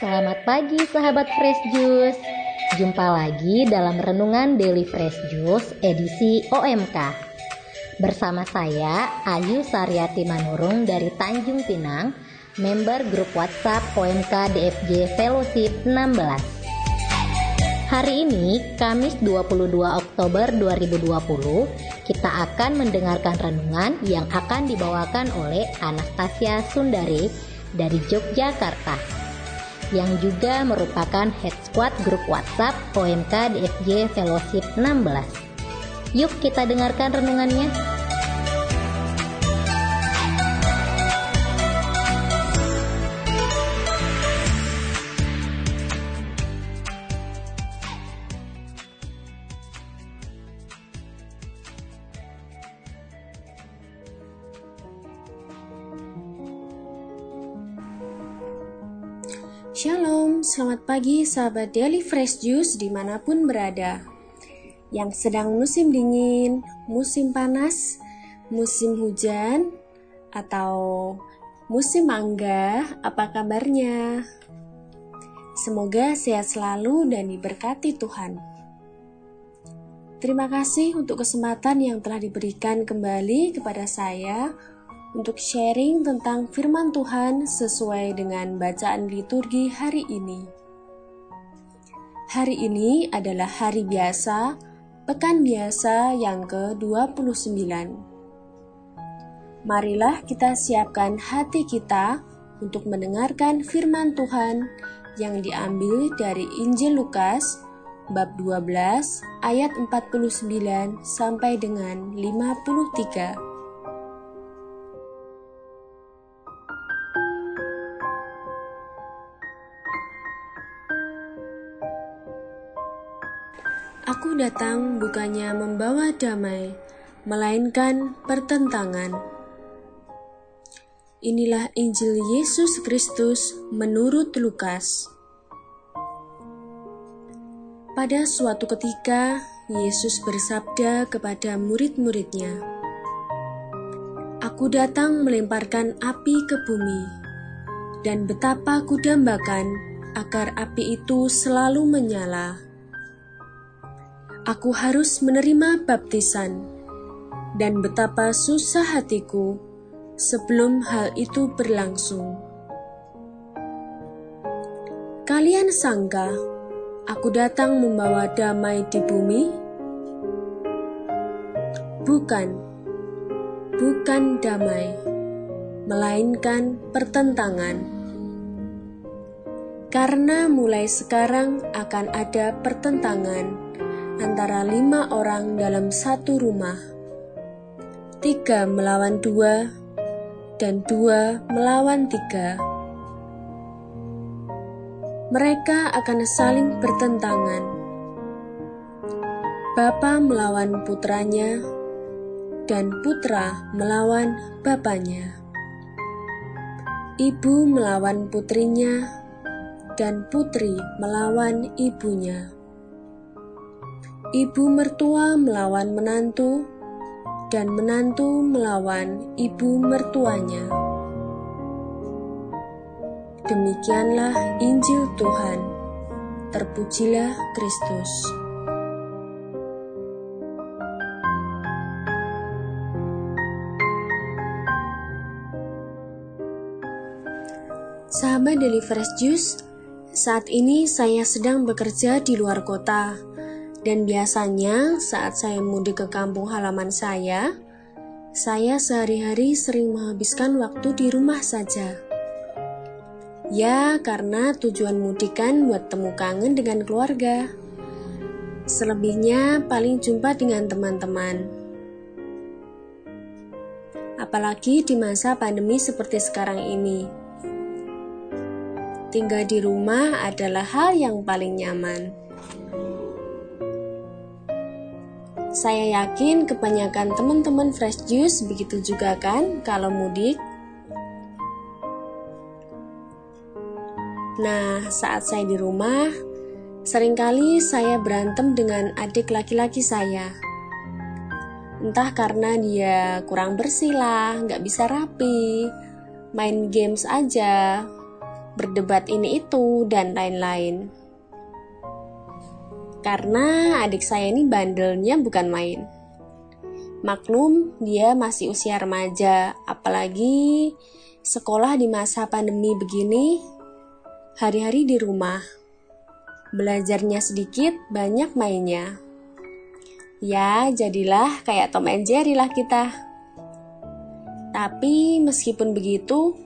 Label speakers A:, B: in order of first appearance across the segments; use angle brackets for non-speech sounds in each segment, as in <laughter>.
A: Selamat pagi sahabat Fresh Juice. Jumpa lagi dalam renungan Daily Fresh Juice edisi OMK. Bersama saya Ayu Saryati Manurung dari Tanjung Pinang, member grup WhatsApp OMK DFJ Fellowship 16. Hari ini, Kamis 22 Oktober 2020, kita akan mendengarkan renungan yang akan dibawakan oleh Anastasia Sundari dari Yogyakarta yang juga merupakan head squad grup WhatsApp OMK DFJ Fellowship 16. Yuk kita dengarkan renungannya.
B: Pagi sahabat Daily Fresh Juice di mana pun berada Yang sedang musim dingin, musim panas, musim hujan, atau musim mangga, apa kabarnya? Semoga sehat selalu dan diberkati Tuhan Terima kasih untuk kesempatan yang telah diberikan kembali kepada saya untuk sharing tentang firman Tuhan sesuai dengan bacaan liturgi hari ini. Hari ini adalah hari biasa, pekan biasa yang ke-29. Marilah kita siapkan hati kita untuk mendengarkan firman Tuhan yang diambil dari Injil Lukas bab 12 ayat 49 sampai dengan 53. Datang bukannya membawa damai, melainkan pertentangan. Inilah Injil Yesus Kristus menurut Lukas. Pada suatu ketika, Yesus bersabda kepada murid-muridnya, Aku datang melemparkan api ke bumi, dan betapa kudambakan agar api itu selalu menyala aku harus menerima baptisan, dan betapa susah hatiku sebelum hal itu berlangsung. Kalian sangka aku datang membawa damai di bumi? Bukan, bukan damai, melainkan pertentangan karena mulai sekarang akan ada pertentangan antara lima orang dalam satu rumah. Tiga melawan dua, dan dua melawan tiga. Mereka akan saling bertentangan. Bapa melawan putranya, dan putra melawan bapaknya. Ibu melawan putrinya, dan putri melawan ibunya ibu mertua melawan menantu, dan menantu melawan ibu mertuanya. Demikianlah Injil Tuhan. Terpujilah Kristus. Sahabat Fresh Juice, saat ini saya sedang bekerja di luar kota dan biasanya saat saya mudik ke kampung halaman saya, saya sehari-hari sering menghabiskan waktu di rumah saja. Ya, karena tujuan mudik kan buat temu kangen dengan keluarga. Selebihnya paling jumpa dengan teman-teman. Apalagi di masa pandemi seperti sekarang ini. Tinggal di rumah adalah hal yang paling nyaman. Saya yakin kebanyakan teman-teman Fresh Juice begitu juga kan kalau mudik. Nah, saat saya di rumah, sering kali saya berantem dengan adik laki-laki saya. Entah karena dia kurang bersih lah, nggak bisa rapi, main games aja, berdebat ini itu, dan lain-lain. Karena adik saya ini bandelnya bukan main. Maklum, dia masih usia remaja, apalagi sekolah di masa pandemi begini, hari-hari di rumah. Belajarnya sedikit, banyak mainnya. Ya, jadilah kayak Tom and Jerry lah kita. Tapi meskipun begitu,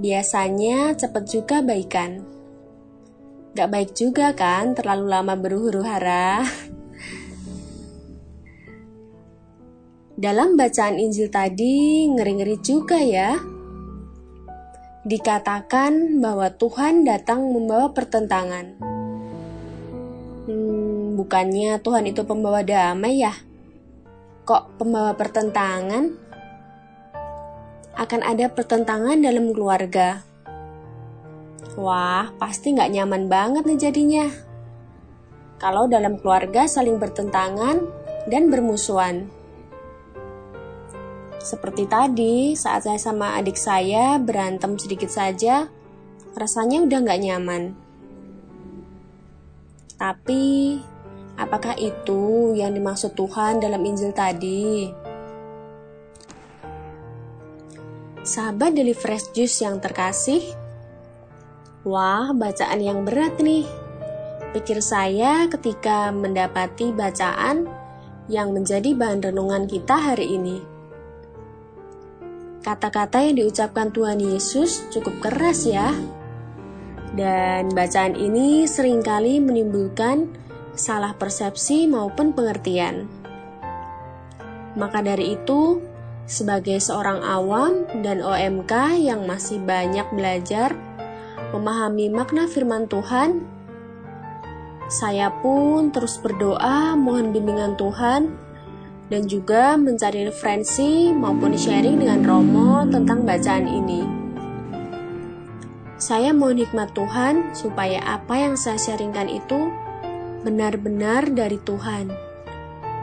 B: biasanya cepat juga baikan. Gak baik juga kan terlalu lama berhuru hara. Dalam bacaan Injil tadi ngeri-ngeri juga ya. Dikatakan bahwa Tuhan datang membawa pertentangan. Hmm, bukannya Tuhan itu pembawa damai ya? Kok pembawa pertentangan? Akan ada pertentangan dalam keluarga Wah, pasti nggak nyaman banget nih jadinya. Kalau dalam keluarga saling bertentangan dan bermusuhan. Seperti tadi, saat saya sama adik saya berantem sedikit saja, rasanya udah nggak nyaman. Tapi, apakah itu yang dimaksud Tuhan dalam Injil tadi? Sahabat Daily Fresh Juice yang terkasih, Wah, bacaan yang berat nih. Pikir saya ketika mendapati bacaan yang menjadi bahan renungan kita hari ini. Kata-kata yang diucapkan Tuhan Yesus cukup keras ya. Dan bacaan ini sering kali menimbulkan salah persepsi maupun pengertian. Maka dari itu, sebagai seorang awam dan OMK yang masih banyak belajar, memahami makna firman Tuhan, saya pun terus berdoa mohon bimbingan Tuhan dan juga mencari referensi maupun sharing dengan Romo tentang bacaan ini. Saya mohon hikmat Tuhan supaya apa yang saya sharingkan itu benar-benar dari Tuhan,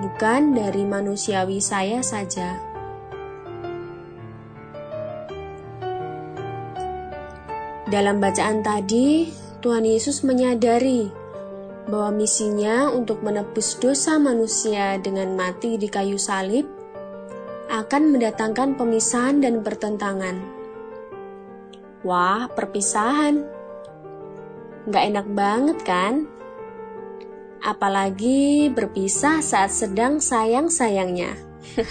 B: bukan dari manusiawi saya saja. Dalam bacaan tadi, Tuhan Yesus menyadari bahwa misinya untuk menebus dosa manusia dengan mati di kayu salib akan mendatangkan pemisahan dan pertentangan. Wah, perpisahan. Nggak enak banget kan? Apalagi berpisah saat sedang sayang-sayangnya. <laughs>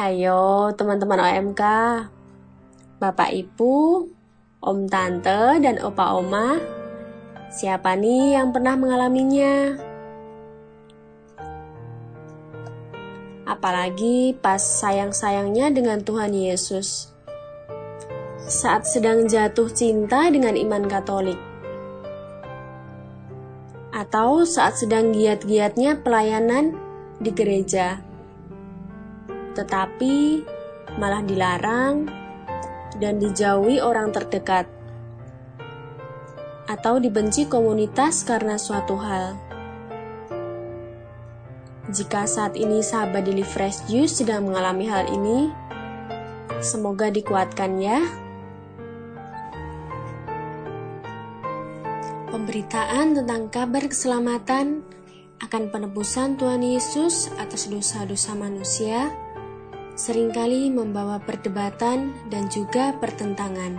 B: Hayo teman-teman OMK, Bapak Ibu, om tante, dan opa oma. Siapa nih yang pernah mengalaminya? Apalagi pas sayang-sayangnya dengan Tuhan Yesus. Saat sedang jatuh cinta dengan iman Katolik. Atau saat sedang giat-giatnya pelayanan di gereja. Tetapi malah dilarang dan dijauhi orang terdekat, atau dibenci komunitas karena suatu hal. Jika saat ini sahabat Daily Fresh Juice sedang mengalami hal ini, semoga dikuatkan ya. Pemberitaan tentang kabar keselamatan akan penebusan Tuhan Yesus atas dosa-dosa manusia sering kali membawa perdebatan dan juga pertentangan.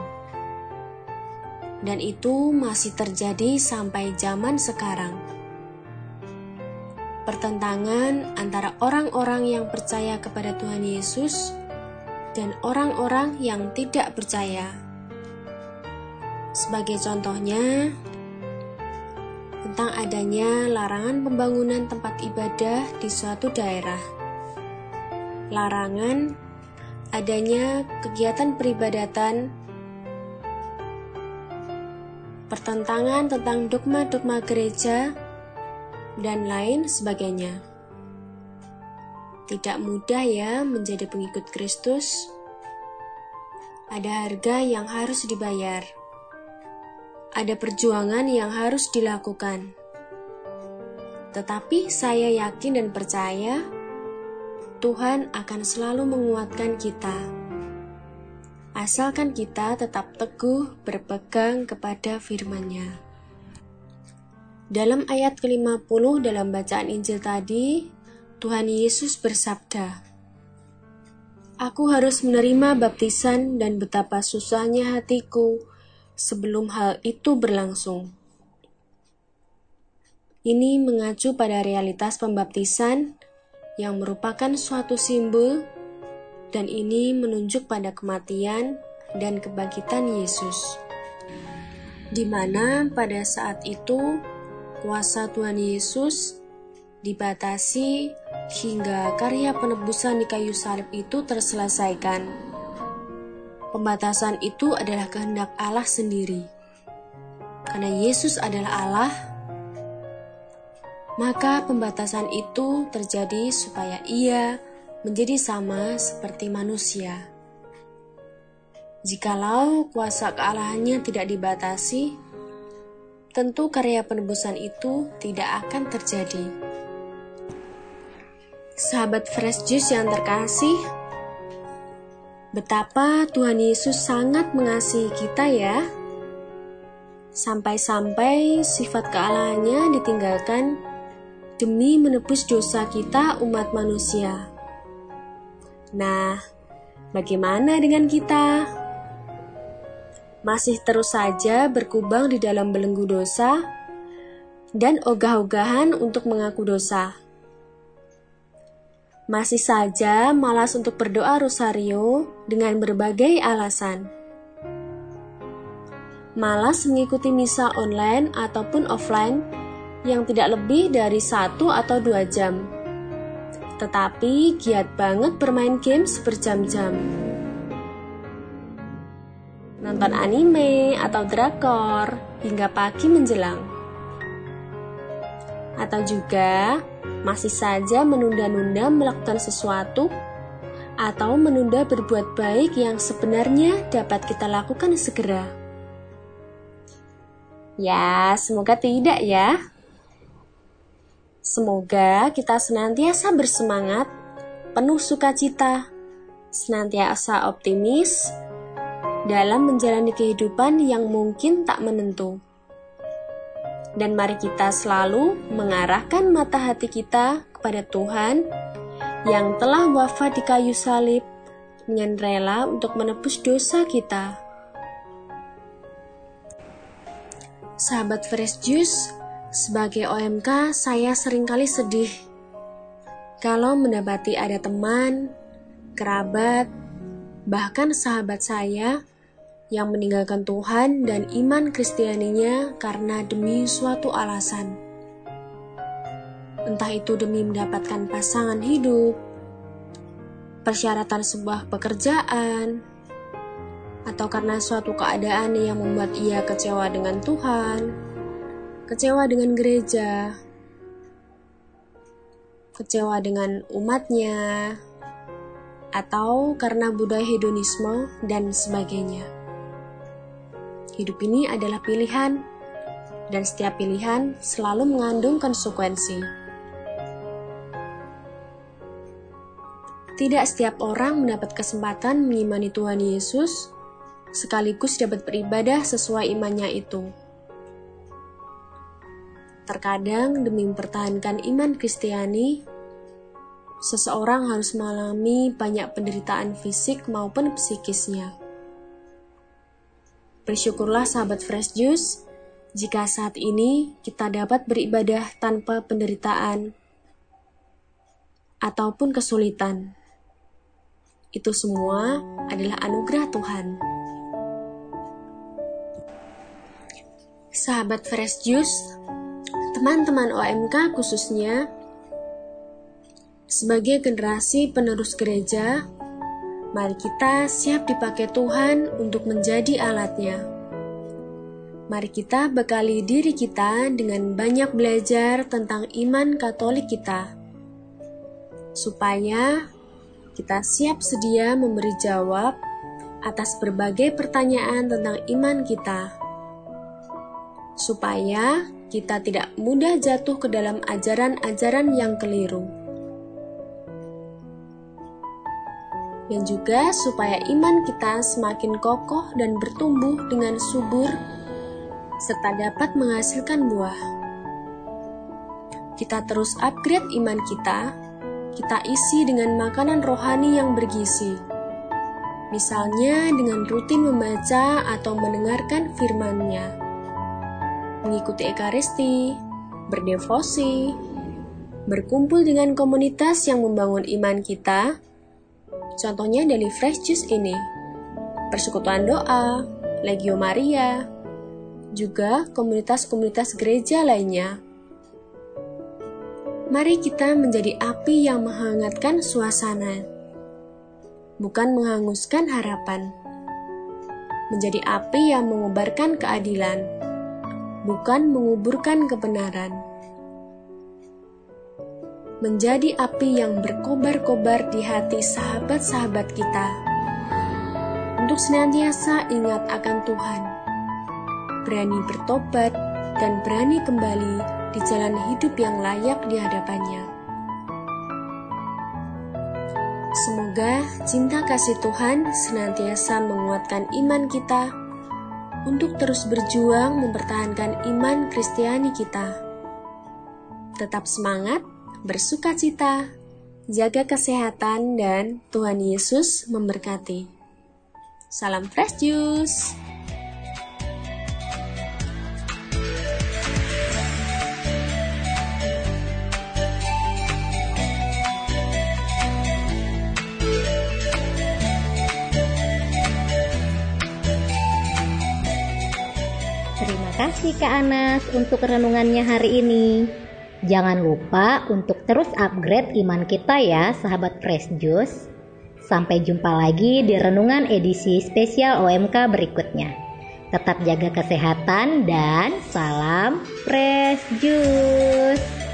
B: Dan itu masih terjadi sampai zaman sekarang. Pertentangan antara orang-orang yang percaya kepada Tuhan Yesus dan orang-orang yang tidak percaya. Sebagai contohnya, tentang adanya larangan pembangunan tempat ibadah di suatu daerah larangan adanya kegiatan peribadatan, pertentangan tentang dogma-dogma gereja, dan lain sebagainya. Tidak mudah ya menjadi pengikut Kristus. Ada harga yang harus dibayar. Ada perjuangan yang harus dilakukan. Tetapi saya yakin dan percaya Tuhan akan selalu menguatkan kita. asalkan kita tetap teguh berpegang kepada firman-Nya. Dalam ayat ke-50 dalam bacaan Injil tadi, Tuhan Yesus bersabda, Aku harus menerima baptisan dan betapa susahnya hatiku sebelum hal itu berlangsung. Ini mengacu pada realitas pembaptisan yang merupakan suatu simbol dan ini menunjuk pada kematian dan kebangkitan Yesus. Di mana pada saat itu kuasa Tuhan Yesus dibatasi hingga karya penebusan di kayu salib itu terselesaikan. Pembatasan itu adalah kehendak Allah sendiri. Karena Yesus adalah Allah, maka pembatasan itu terjadi supaya Ia menjadi sama seperti manusia. Jikalau kuasa kealahannya tidak dibatasi, tentu karya penebusan itu tidak akan terjadi. Sahabat Fresh Juice yang terkasih, betapa Tuhan Yesus sangat mengasihi kita ya. Sampai-sampai sifat kealahannya ditinggalkan demi menebus dosa kita umat manusia. Nah, bagaimana dengan kita? Masih terus saja berkubang di dalam belenggu dosa dan ogah-ogahan untuk mengaku dosa. Masih saja malas untuk berdoa rosario dengan berbagai alasan. Malas mengikuti misa online ataupun offline yang tidak lebih dari satu atau dua jam tetapi giat banget bermain games berjam-jam. Nonton anime atau drakor hingga pagi menjelang. Atau juga masih saja menunda-nunda melakukan sesuatu atau menunda berbuat baik yang sebenarnya dapat kita lakukan segera. Ya, semoga tidak ya. Semoga kita senantiasa bersemangat, penuh sukacita, senantiasa optimis dalam menjalani kehidupan yang mungkin tak menentu. Dan mari kita selalu mengarahkan mata hati kita kepada Tuhan yang telah wafat di kayu salib dengan rela untuk menebus dosa kita. Sahabat Fresh Juice, sebagai OMK, saya sering kali sedih kalau mendapati ada teman, kerabat, bahkan sahabat saya yang meninggalkan Tuhan dan iman Kristianinya karena demi suatu alasan. Entah itu demi mendapatkan pasangan hidup, persyaratan sebuah pekerjaan, atau karena suatu keadaan yang membuat ia kecewa dengan Tuhan kecewa dengan gereja, kecewa dengan umatnya, atau karena budaya hedonisme dan sebagainya. Hidup ini adalah pilihan, dan setiap pilihan selalu mengandung konsekuensi. Tidak setiap orang mendapat kesempatan mengimani Tuhan Yesus, sekaligus dapat beribadah sesuai imannya itu. Terkadang demi mempertahankan iman Kristiani, seseorang harus mengalami banyak penderitaan fisik maupun psikisnya. Bersyukurlah sahabat Fresh Juice jika saat ini kita dapat beribadah tanpa penderitaan ataupun kesulitan. Itu semua adalah anugerah Tuhan. Sahabat Fresh Juice, teman-teman OMK khususnya sebagai generasi penerus gereja, mari kita siap dipakai Tuhan untuk menjadi alatnya. Mari kita bekali diri kita dengan banyak belajar tentang iman Katolik kita, supaya kita siap sedia memberi jawab atas berbagai pertanyaan tentang iman kita, supaya kita tidak mudah jatuh ke dalam ajaran-ajaran yang keliru. dan juga supaya iman kita semakin kokoh dan bertumbuh dengan subur serta dapat menghasilkan buah. Kita terus upgrade iman kita, kita isi dengan makanan rohani yang bergizi. Misalnya dengan rutin membaca atau mendengarkan firman-Nya, mengikuti ekaristi, berdevosi, berkumpul dengan komunitas yang membangun iman kita, Contohnya dari Fresh Juice ini, Persekutuan Doa, Legio Maria, juga komunitas-komunitas gereja lainnya. Mari kita menjadi api yang menghangatkan suasana, bukan menghanguskan harapan. Menjadi api yang mengubarkan keadilan, bukan menguburkan kebenaran menjadi api yang berkobar-kobar di hati sahabat-sahabat kita. Untuk senantiasa ingat akan Tuhan, berani bertobat, dan berani kembali di jalan hidup yang layak di hadapannya. Semoga cinta kasih Tuhan senantiasa menguatkan iman kita untuk terus berjuang mempertahankan iman Kristiani kita. Tetap semangat bersuka cita, jaga kesehatan, dan Tuhan Yesus memberkati. Salam Fresh Juice!
A: Kasih Kak Anas untuk renungannya hari ini. Jangan lupa untuk terus upgrade iman kita ya, sahabat Fresh Juice. Sampai jumpa lagi di renungan edisi spesial OMK berikutnya. Tetap jaga kesehatan dan salam Fresh Juice.